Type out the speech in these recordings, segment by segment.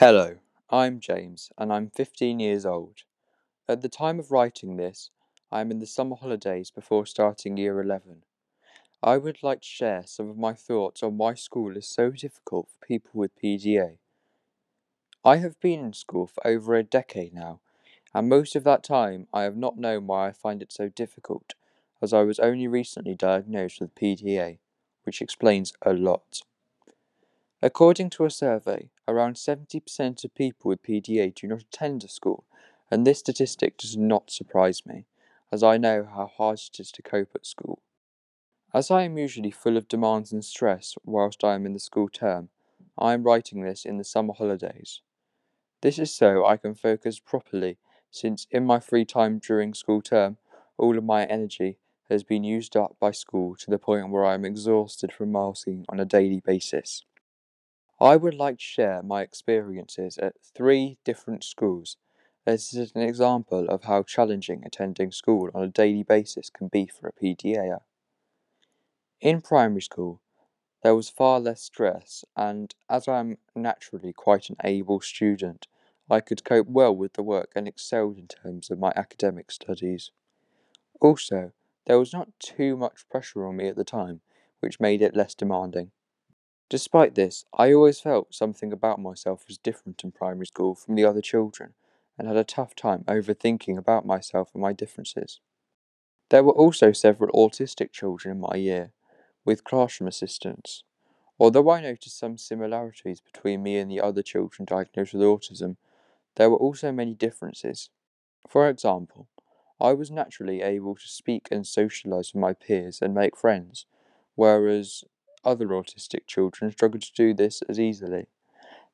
Hello, I'm James and I'm 15 years old. At the time of writing this, I am in the summer holidays before starting year 11. I would like to share some of my thoughts on why school is so difficult for people with PDA. I have been in school for over a decade now, and most of that time I have not known why I find it so difficult, as I was only recently diagnosed with PDA, which explains a lot. According to a survey, around 70% of people with PDA do not attend a school, and this statistic does not surprise me, as I know how hard it is to cope at school. As I am usually full of demands and stress whilst I am in the school term, I am writing this in the summer holidays. This is so I can focus properly, since in my free time during school term, all of my energy has been used up by school to the point where I am exhausted from masking on a daily basis. I would like to share my experiences at three different schools. This is an example of how challenging attending school on a daily basis can be for a PDAer. In primary school, there was far less stress, and as I am naturally quite an able student, I could cope well with the work and excelled in terms of my academic studies. Also, there was not too much pressure on me at the time, which made it less demanding. Despite this, I always felt something about myself was different in primary school from the other children, and had a tough time overthinking about myself and my differences. There were also several autistic children in my year, with classroom assistants. Although I noticed some similarities between me and the other children diagnosed with autism, there were also many differences. For example, I was naturally able to speak and socialize with my peers and make friends, whereas other autistic children struggle to do this as easily.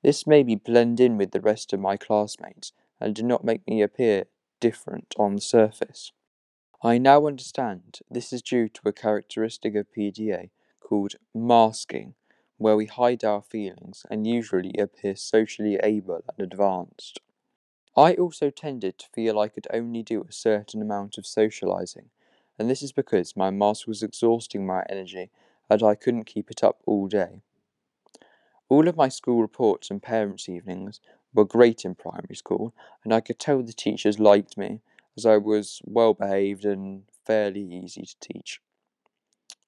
This made me blend in with the rest of my classmates and did not make me appear different on the surface. I now understand this is due to a characteristic of PDA called masking, where we hide our feelings and usually appear socially able and advanced. I also tended to feel I could only do a certain amount of socializing, and this is because my mask was exhausting my energy and I couldn't keep it up all day. All of my school reports and parents' evenings were great in primary school, and I could tell the teachers liked me, as I was well behaved and fairly easy to teach.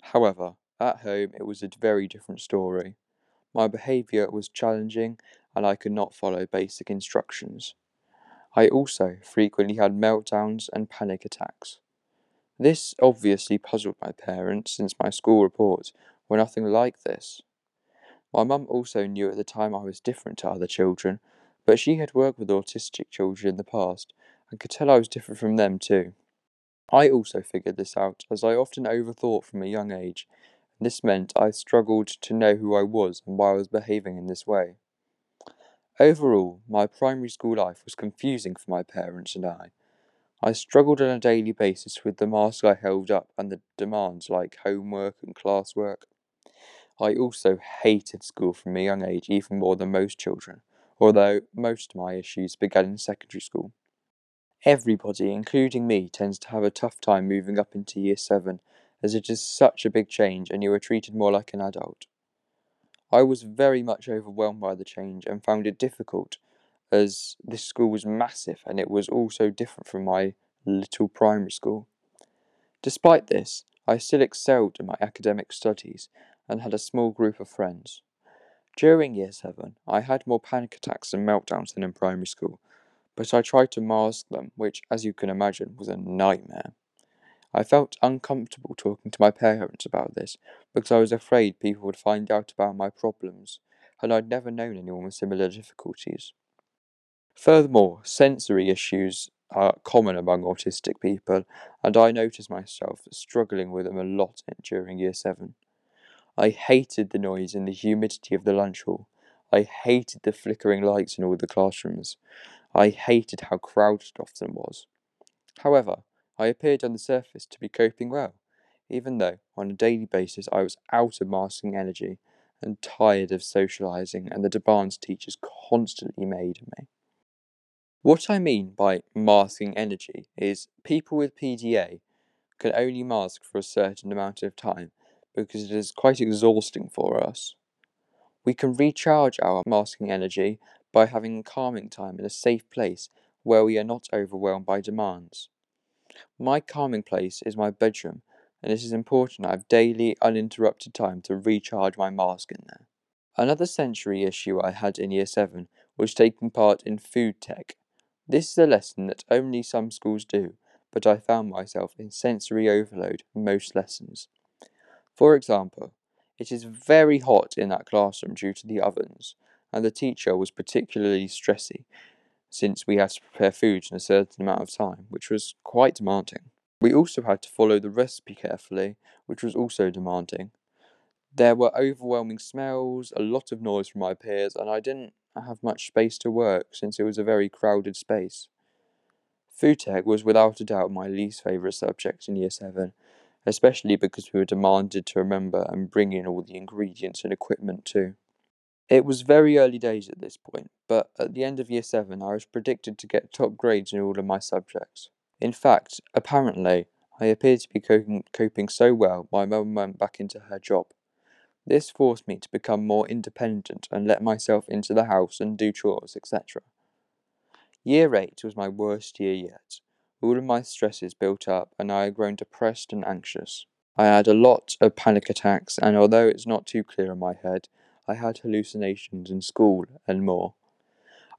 However, at home it was a very different story. My behaviour was challenging, and I could not follow basic instructions. I also frequently had meltdowns and panic attacks. This obviously puzzled my parents, since my school reports were nothing like this. My mum also knew at the time I was different to other children, but she had worked with autistic children in the past and could tell I was different from them too. I also figured this out as I often overthought from a young age, and this meant I struggled to know who I was and why I was behaving in this way. Overall, my primary school life was confusing for my parents and I. I struggled on a daily basis with the mask I held up and the demands like homework and classwork. I also hated school from a young age even more than most children, although most of my issues began in secondary school. Everybody, including me, tends to have a tough time moving up into year 7 as it is such a big change and you are treated more like an adult. I was very much overwhelmed by the change and found it difficult as this school was massive and it was also different from my little primary school. Despite this, I still excelled in my academic studies and had a small group of friends. During year 7, I had more panic attacks and meltdowns than in primary school, but I tried to mask them, which, as you can imagine, was a nightmare. I felt uncomfortable talking to my parents about this because I was afraid people would find out about my problems, and I'd never known anyone with similar difficulties. Furthermore, sensory issues are common among autistic people, and I noticed myself struggling with them a lot during year 7. I hated the noise and the humidity of the lunch hall. I hated the flickering lights in all the classrooms. I hated how crowded often was. However, I appeared on the surface to be coping well, even though on a daily basis I was out of masking energy and tired of socializing and the demands teachers constantly made of me. What I mean by masking energy is people with PDA can only mask for a certain amount of time because it is quite exhausting for us. We can recharge our masking energy by having calming time in a safe place where we are not overwhelmed by demands. My calming place is my bedroom, and it is important I have daily, uninterrupted time to recharge my mask in there. Another sensory issue I had in Year 7 was taking part in food tech. This is a lesson that only some schools do, but I found myself in sensory overload most lessons. For example, it is very hot in that classroom due to the ovens, and the teacher was particularly stressy since we had to prepare food in a certain amount of time, which was quite demanding. We also had to follow the recipe carefully, which was also demanding. There were overwhelming smells, a lot of noise from my peers, and I didn't have much space to work since it was a very crowded space. Food tech was without a doubt my least favourite subject in Year 7, especially because we were demanded to remember and bring in all the ingredients and equipment too. It was very early days at this point, but at the end of Year 7 I was predicted to get top grades in all of my subjects. In fact, apparently, I appeared to be coping, coping so well my mum went back into her job. This forced me to become more independent and let myself into the house and do chores, etc. Year 8 was my worst year yet. All of my stresses built up, and I had grown depressed and anxious. I had a lot of panic attacks, and although it's not too clear in my head, I had hallucinations in school and more.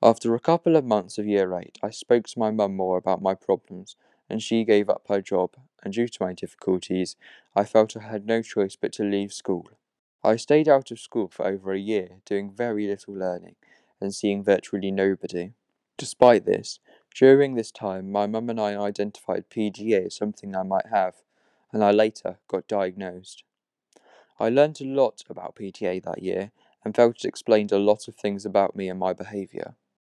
After a couple of months of year 8, I spoke to my mum more about my problems, and she gave up her job, and due to my difficulties, I felt I had no choice but to leave school. I stayed out of school for over a year, doing very little learning, and seeing virtually nobody. Despite this, during this time my mum and I identified PDA as something I might have, and I later got diagnosed. I learned a lot about PDA that year and felt it explained a lot of things about me and my behaviour.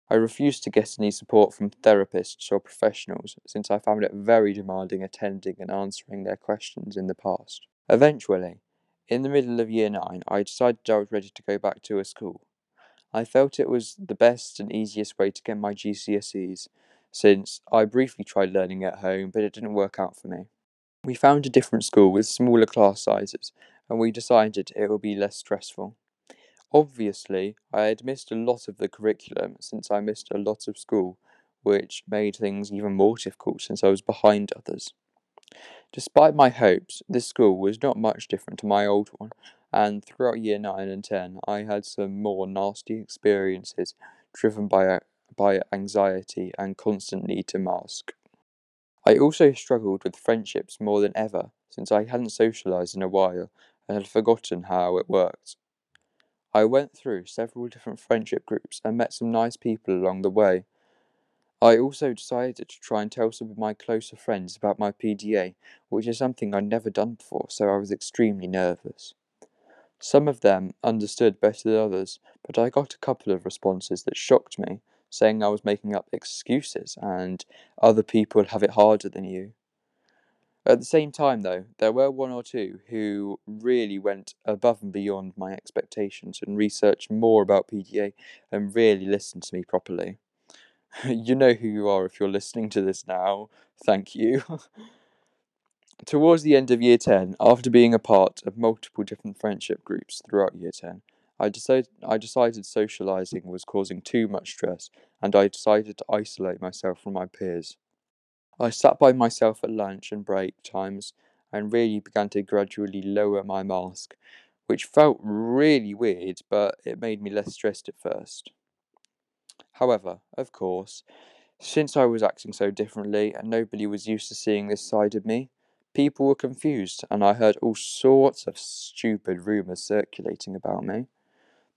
I refused to get any support from therapists or professionals since I found it very demanding attending and answering their questions in the past. Eventually, in the middle of year 9, I decided I was ready to go back to a school. I felt it was the best and easiest way to get my GCSEs, since I briefly tried learning at home, but it didn't work out for me. We found a different school with smaller class sizes, and we decided it would be less stressful. Obviously, I had missed a lot of the curriculum since I missed a lot of school, which made things even more difficult since I was behind others. Despite my hopes, this school was not much different to my old one, and throughout year 9 and 10 I had some more nasty experiences driven by, by anxiety and constant need to mask. I also struggled with friendships more than ever since I hadn't socialised in a while and had forgotten how it worked. I went through several different friendship groups and met some nice people along the way. I also decided to try and tell some of my closer friends about my PDA, which is something I'd never done before, so I was extremely nervous. Some of them understood better than others, but I got a couple of responses that shocked me, saying I was making up excuses and other people have it harder than you. At the same time, though, there were one or two who really went above and beyond my expectations and researched more about PDA and really listened to me properly. you know who you are if you're listening to this now. Thank you. Towards the end of year 10, after being a part of multiple different friendship groups throughout year 10, I decided, I decided socializing was causing too much stress and I decided to isolate myself from my peers. I sat by myself at lunch and break times and really began to gradually lower my mask, which felt really weird, but it made me less stressed at first. However, of course, since I was acting so differently and nobody was used to seeing this side of me, People were confused, and I heard all sorts of stupid rumours circulating about me.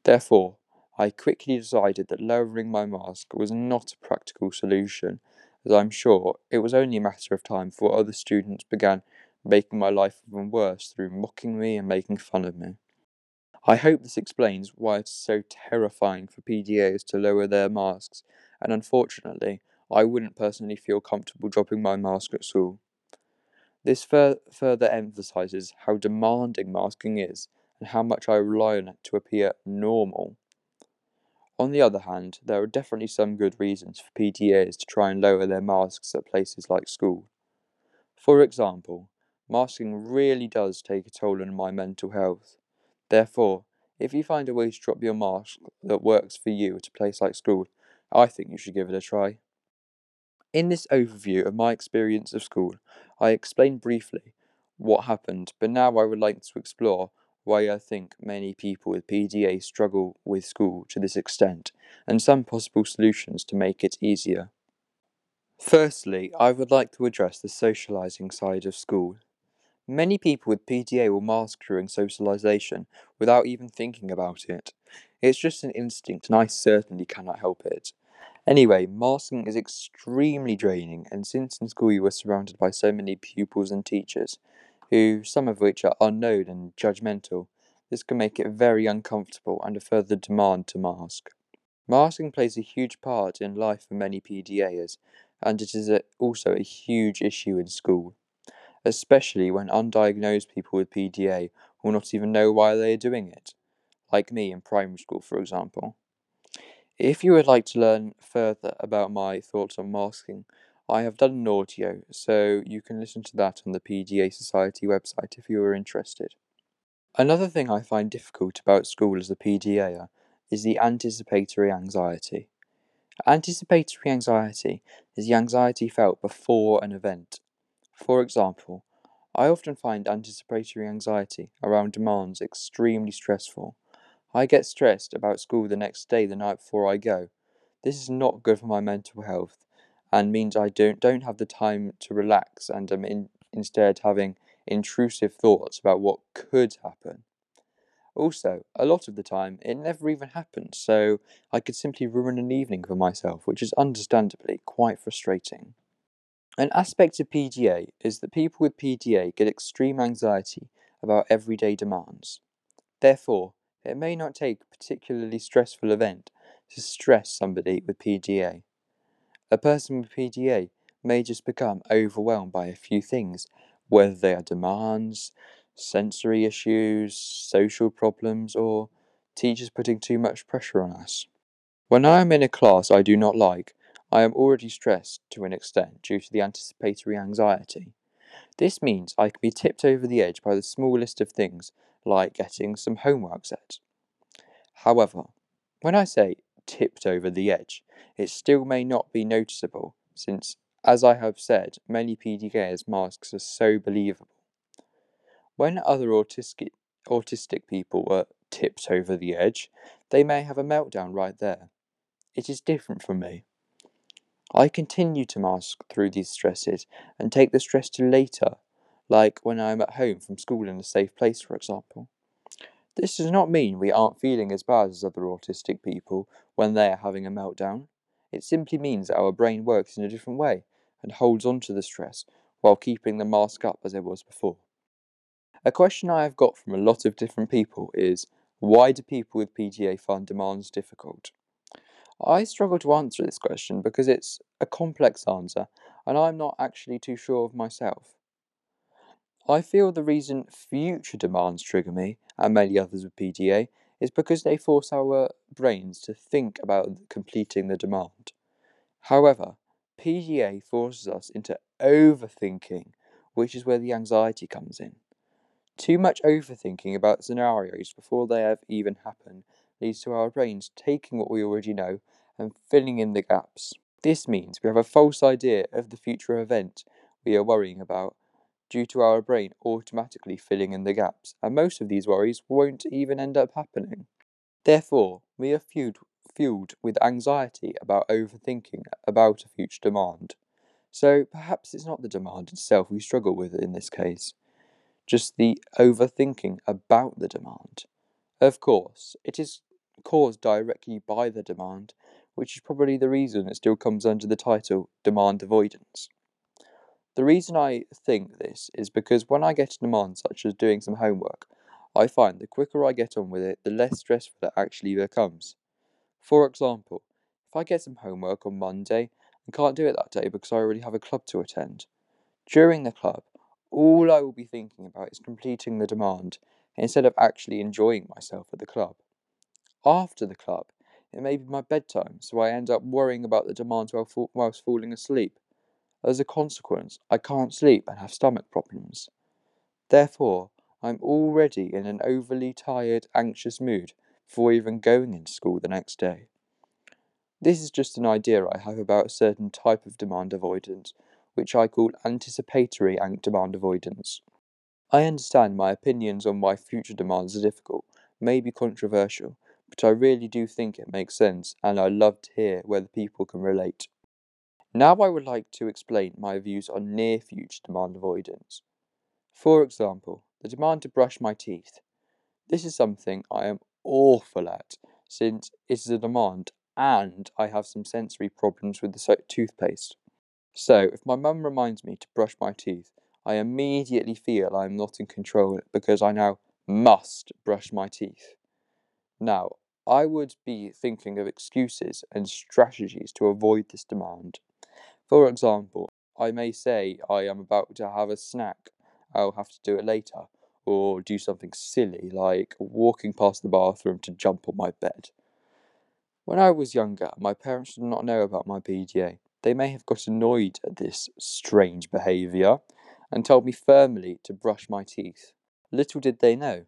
Therefore, I quickly decided that lowering my mask was not a practical solution, as I'm sure it was only a matter of time before other students began making my life even worse through mocking me and making fun of me. I hope this explains why it's so terrifying for PDAs to lower their masks, and unfortunately, I wouldn't personally feel comfortable dropping my mask at school. This fur- further emphasizes how demanding masking is and how much I rely on it to appear normal. On the other hand, there are definitely some good reasons for PDAs to try and lower their masks at places like school. For example, masking really does take a toll on my mental health. Therefore, If you find a way to drop your mask that works for you at a place like school, I think you should give it a try. In this overview of my experience of school, I explained briefly what happened, but now I would like to explore why I think many people with PDA struggle with school to this extent, and some possible solutions to make it easier. Firstly, I would like to address the socialising side of school. Many people with PDA will mask during socialisation without even thinking about it. It's just an instinct, and I certainly cannot help it. Anyway, masking is extremely draining, and since in school you are surrounded by so many pupils and teachers, who some of which are unknown and judgmental, this can make it very uncomfortable and a further demand to mask. Masking plays a huge part in life for many PDAers, and it is also a huge issue in school, especially when undiagnosed people with PDA will not even know why they are doing it, like me in primary school, for example. If you would like to learn further about my thoughts on masking, I have done an audio, so you can listen to that on the PDA Society website if you are interested. Another thing I find difficult about school as a PDAer is the anticipatory anxiety. Anticipatory anxiety is the anxiety felt before an event. For example, I often find anticipatory anxiety around demands extremely stressful. I get stressed about school the next day the night before I go. This is not good for my mental health and means I don't don't have the time to relax and am in, instead having intrusive thoughts about what could happen. Also, a lot of the time, it never even happens, so I could simply ruin an evening for myself, which is understandably quite frustrating. An aspect of PDA is that people with PDA get extreme anxiety about everyday demands. Therefore, it may not take a particularly stressful event to stress somebody with PDA. A person with PDA may just become overwhelmed by a few things, whether they are demands, sensory issues, social problems, or teachers putting too much pressure on us. When I am in a class I do not like, I am already stressed to an extent due to the anticipatory anxiety. This means I can be tipped over the edge by the smallest of things like getting some homework set. However, when I say tipped over the edge, it still may not be noticeable, since, as I have said, many PDA's masks are so believable. When other autistic, autistic people are tipped over the edge, they may have a meltdown right there. It is different from me. I continue to mask through these stresses and take the stress to later, like when I am at home from school in a safe place, for example. This does not mean we aren't feeling as bad as other autistic people when they are having a meltdown. It simply means that our brain works in a different way and holds on to the stress while keeping the mask up as it was before. A question I have got from a lot of different people is why do people with PDA find demands difficult? I struggle to answer this question because it's a complex answer and I'm not actually too sure of myself. I feel the reason future demands trigger me, and many others with PDA, is because they force our brains to think about completing the demand. However, PDA forces us into overthinking, which is where the anxiety comes in. Too much overthinking about scenarios before they have even happened leads to our brains taking what we already know and filling in the gaps. This means we have a false idea of the future event we are worrying about due to our brain automatically filling in the gaps, and most of these worries won't even end up happening. Therefore, we are fueled, fueled with anxiety about overthinking about a future demand. So perhaps it's not the demand itself we struggle with in this case, just the overthinking about the demand. Of course, it is caused directly by the demand, which is probably the reason it still comes under the title demand avoidance. The reason I think this is because when I get a demand such as doing some homework, I find the quicker I get on with it, the less stressful it actually becomes. For example, if I get some homework on Monday and can't do it that day because I already have a club to attend, during the club, all I will be thinking about is completing the demand instead of actually enjoying myself at the club. After the club, it may be my bedtime, so I end up worrying about the demands whilst falling asleep. As a consequence, I can't sleep and have stomach problems. Therefore, I'm already in an overly tired, anxious mood before even going into school the next day. This is just an idea I have about a certain type of demand avoidance, which I call anticipatory demand avoidance. I understand my opinions on why future demands are difficult may be controversial, but I really do think it makes sense, and I love to hear whether people can relate. Now I would like to explain my views on near future demand avoidance. For example, the demand to brush my teeth. This is something I am awful at, since it is a demand and I have some sensory problems with the toothpaste. So, if my mum reminds me to brush my teeth, I immediately feel I am not in control because I now must brush my teeth. Now, I would be thinking of excuses and strategies to avoid this demand. For example, I may say I am about to have a snack, I'll have to do it later, or do something silly like walking past the bathroom to jump on my bed. When I was younger, my parents did not know about my PDA. They may have got annoyed at this strange behaviour and told me firmly to brush my teeth. Little did they know,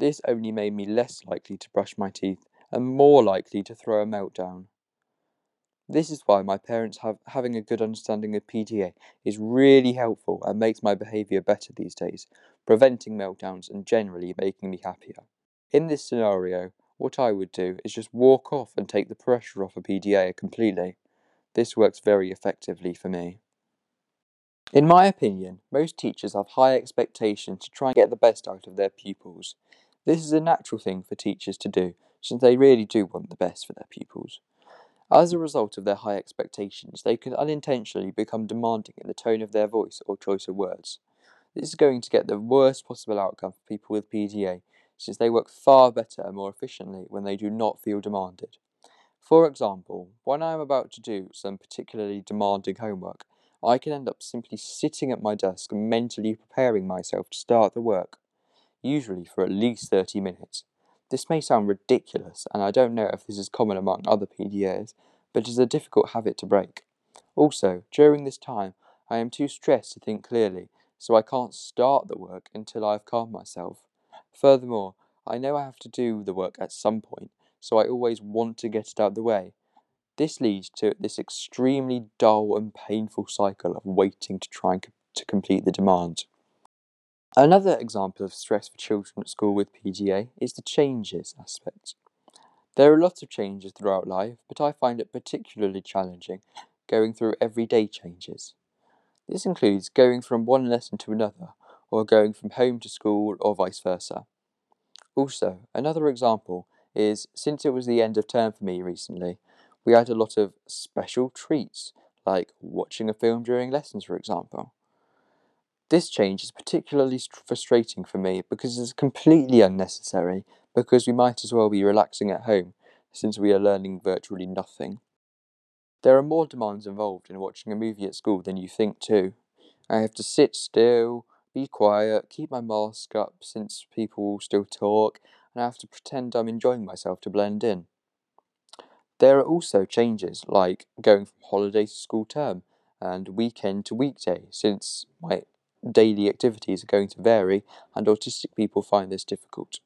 this only made me less likely to brush my teeth and more likely to throw a meltdown. This is why my parents have having a good understanding of PDA is really helpful and makes my behaviour better these days, preventing meltdowns and generally making me happier. In this scenario, what I would do is just walk off and take the pressure off a PDA completely. This works very effectively for me. In my opinion, most teachers have high expectations to try and get the best out of their pupils. This is a natural thing for teachers to do, since they really do want the best for their pupils. As a result of their high expectations, they can unintentionally become demanding in the tone of their voice or choice of words. This is going to get the worst possible outcome for people with PDA, since they work far better and more efficiently when they do not feel demanded. For example, when I am about to do some particularly demanding homework, I can end up simply sitting at my desk and mentally preparing myself to start the work, usually for at least 30 minutes. This may sound ridiculous, and I don't know if this is common among other PDAs, but it is a difficult habit to break. Also, during this time, I am too stressed to think clearly, so I can't start the work until I have calmed myself. Furthermore, I know I have to do the work at some point, so I always want to get it out of the way. This leads to this extremely dull and painful cycle of waiting to try and to complete the demand. Another example of stress for children at school with PDA is the changes aspect. There are lots of changes throughout life, but I find it particularly challenging going through everyday changes. This includes going from one lesson to another, or going from home to school, or vice versa. Also, another example is since it was the end of term for me recently, we had a lot of special treats, like watching a film during lessons, for example. This change is particularly frustrating for me because it's completely unnecessary because we might as well be relaxing at home since we are learning virtually nothing. There are more demands involved in watching a movie at school than you think, too. I have to sit still, be quiet, keep my mask up since people still talk, and I have to pretend I'm enjoying myself to blend in. There are also changes like going from holiday to school term and weekend to weekday, since my daily activities are going to vary and autistic people find this difficult.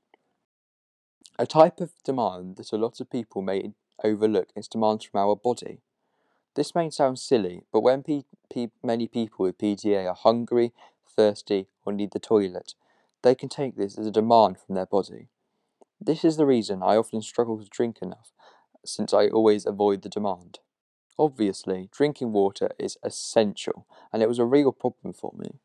A type of demand that a lot of people may overlook is demands from our body. This may sound silly, but when many people with PDA are hungry, thirsty, or need the toilet, they can take this as a demand from their body. This is the reason I often struggle to drink enough, since I always avoid the demand. Obviously, drinking water is essential, and it was a real problem for me.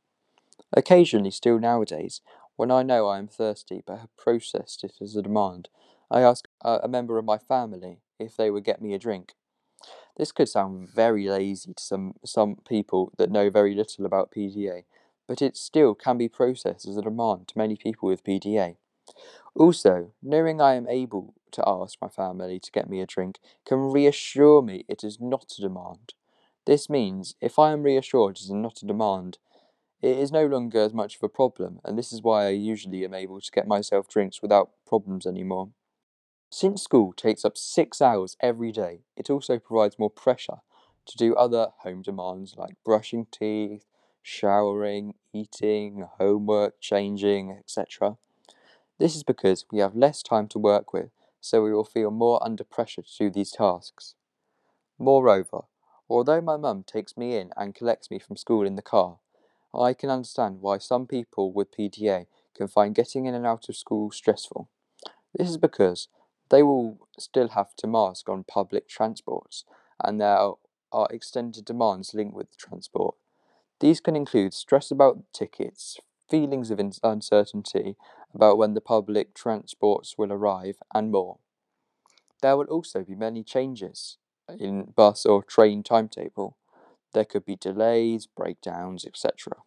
Occasionally, still nowadays, when I know I am thirsty but have processed it as a demand, I ask a member of my family if they would get me a drink. This could sound very lazy to some, some people that know very little about PDA, but it still can be processed as a demand to many people with PDA. Also, knowing I am able to ask my family to get me a drink can reassure me it is not a demand. This means if I am reassured it is not a demand, it is no longer as much of a problem, and this is why I usually am able to get myself drinks without problems anymore. Since school takes up six hours every day, it also provides more pressure to do other home demands like brushing teeth, showering, eating, homework, changing, etc. This is because we have less time to work with, so we will feel more under pressure to do these tasks. Moreover, although my mum takes me in and collects me from school in the car, I can understand why some people with PDA can find getting in and out of school stressful. This is because they will still have to mask on public transports, and there are extended demands linked with transport. These can include stress about tickets, feelings of uncertainty about when the public transports will arrive, and more. There will also be many changes in bus or train timetable. There could be delays, breakdowns, etc.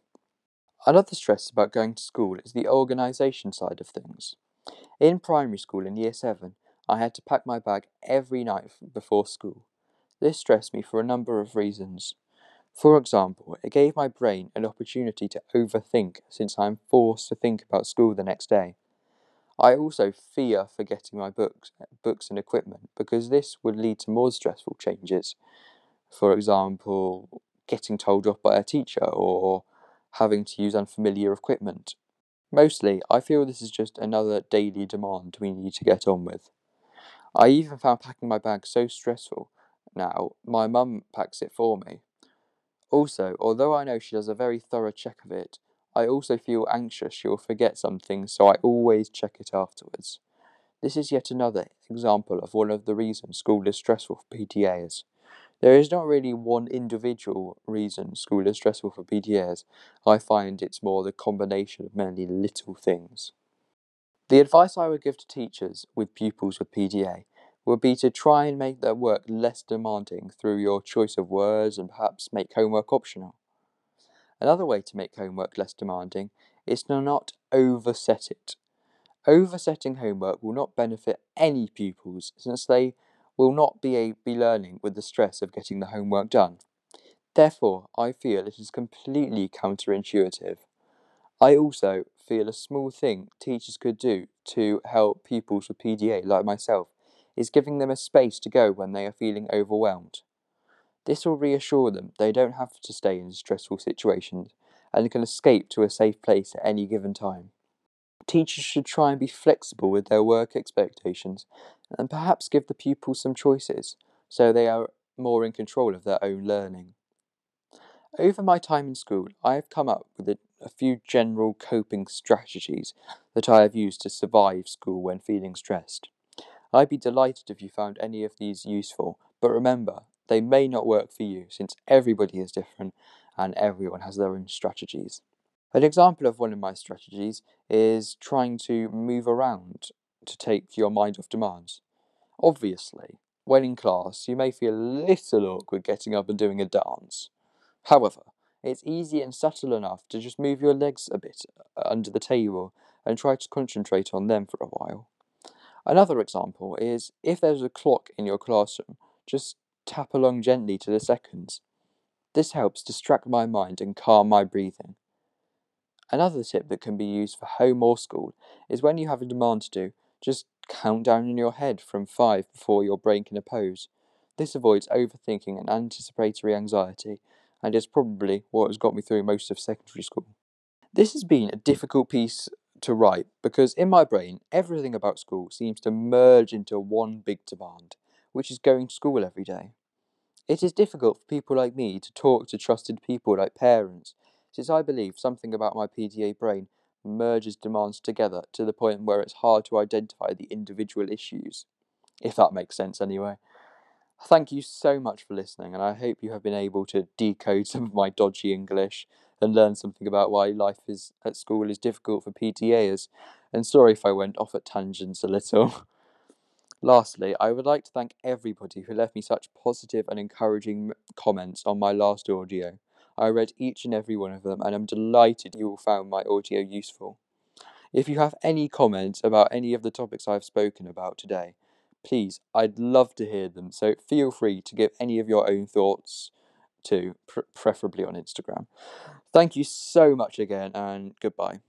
Another stress about going to school is the organisation side of things. In primary school in year 7, I had to pack my bag every night before school. This stressed me for a number of reasons. For example, it gave my brain an opportunity to overthink since I am forced to think about school the next day. I also fear forgetting my books, books and equipment because this would lead to more stressful changes. For example, getting told off by a teacher or having to use unfamiliar equipment. Mostly, I feel this is just another daily demand we need to get on with. I even found packing my bag so stressful now, my mum packs it for me. Also, although I know she does a very thorough check of it, I also feel anxious she will forget something, so I always check it afterwards. This is yet another example of one of the reasons school is stressful for PDAs. There is not really one individual reason school is stressful for PDAs. I find it's more the combination of many little things. The advice I would give to teachers with pupils with PDA would be to try and make their work less demanding through your choice of words and perhaps make homework optional. Another way to make homework less demanding is to not overset it. Oversetting homework will not benefit any pupils since they will not be, a, be learning with the stress of getting the homework done. Therefore, I feel it is completely counterintuitive. I also feel a small thing teachers could do to help pupils with PDA like myself is giving them a space to go when they are feeling overwhelmed. This will reassure them they don't have to stay in stressful situations and can escape to a safe place at any given time. Teachers should try and be flexible with their work expectations and perhaps give the pupils some choices so they are more in control of their own learning. Over my time in school, I have come up with a, a, few general coping strategies that I have used to survive school when feeling stressed. I'd be delighted if you found any of these useful, but remember, they may not work for you since everybody is different and everyone has their own strategies. An example of one of my strategies is trying to move around to take your mind off demands. Obviously, when in class, you may feel a little awkward getting up and doing a dance. However, it's easy and subtle enough to just move your legs a bit uh, under the table and try to concentrate on them for a while. Another example is if there's a clock in your classroom, just tap along gently to the seconds. This helps distract my mind and calm my breathing. Another tip that can be used for home or school is when you have a demand to do, just count down in your head from five before your brain can oppose. This avoids overthinking and anticipatory anxiety, and is probably what has got me through most of secondary school. This has been a difficult piece to write because in my brain, everything about school seems to merge into one big demand, which is going to school every day. It is difficult for people like me to talk to trusted people like parents, since I believe something about my PDA brain merges demands together to the point where it's hard to identify the individual issues. If that makes sense, anyway. Thank you so much for listening, and I hope you have been able to decode some of my dodgy English and learn something about why life is at school is difficult for PDAs. And sorry if I went off at tangents a little. Lastly, I would like to thank everybody who left me such positive and encouraging comments on my last audio. I read each and every one of them, and I'm delighted you all found my audio useful. If you have any comments about any of the topics I've spoken about today, please, I'd love to hear them. So feel free to give any of your own thoughts to, pr- preferably on Instagram. Thank you so much again, and goodbye.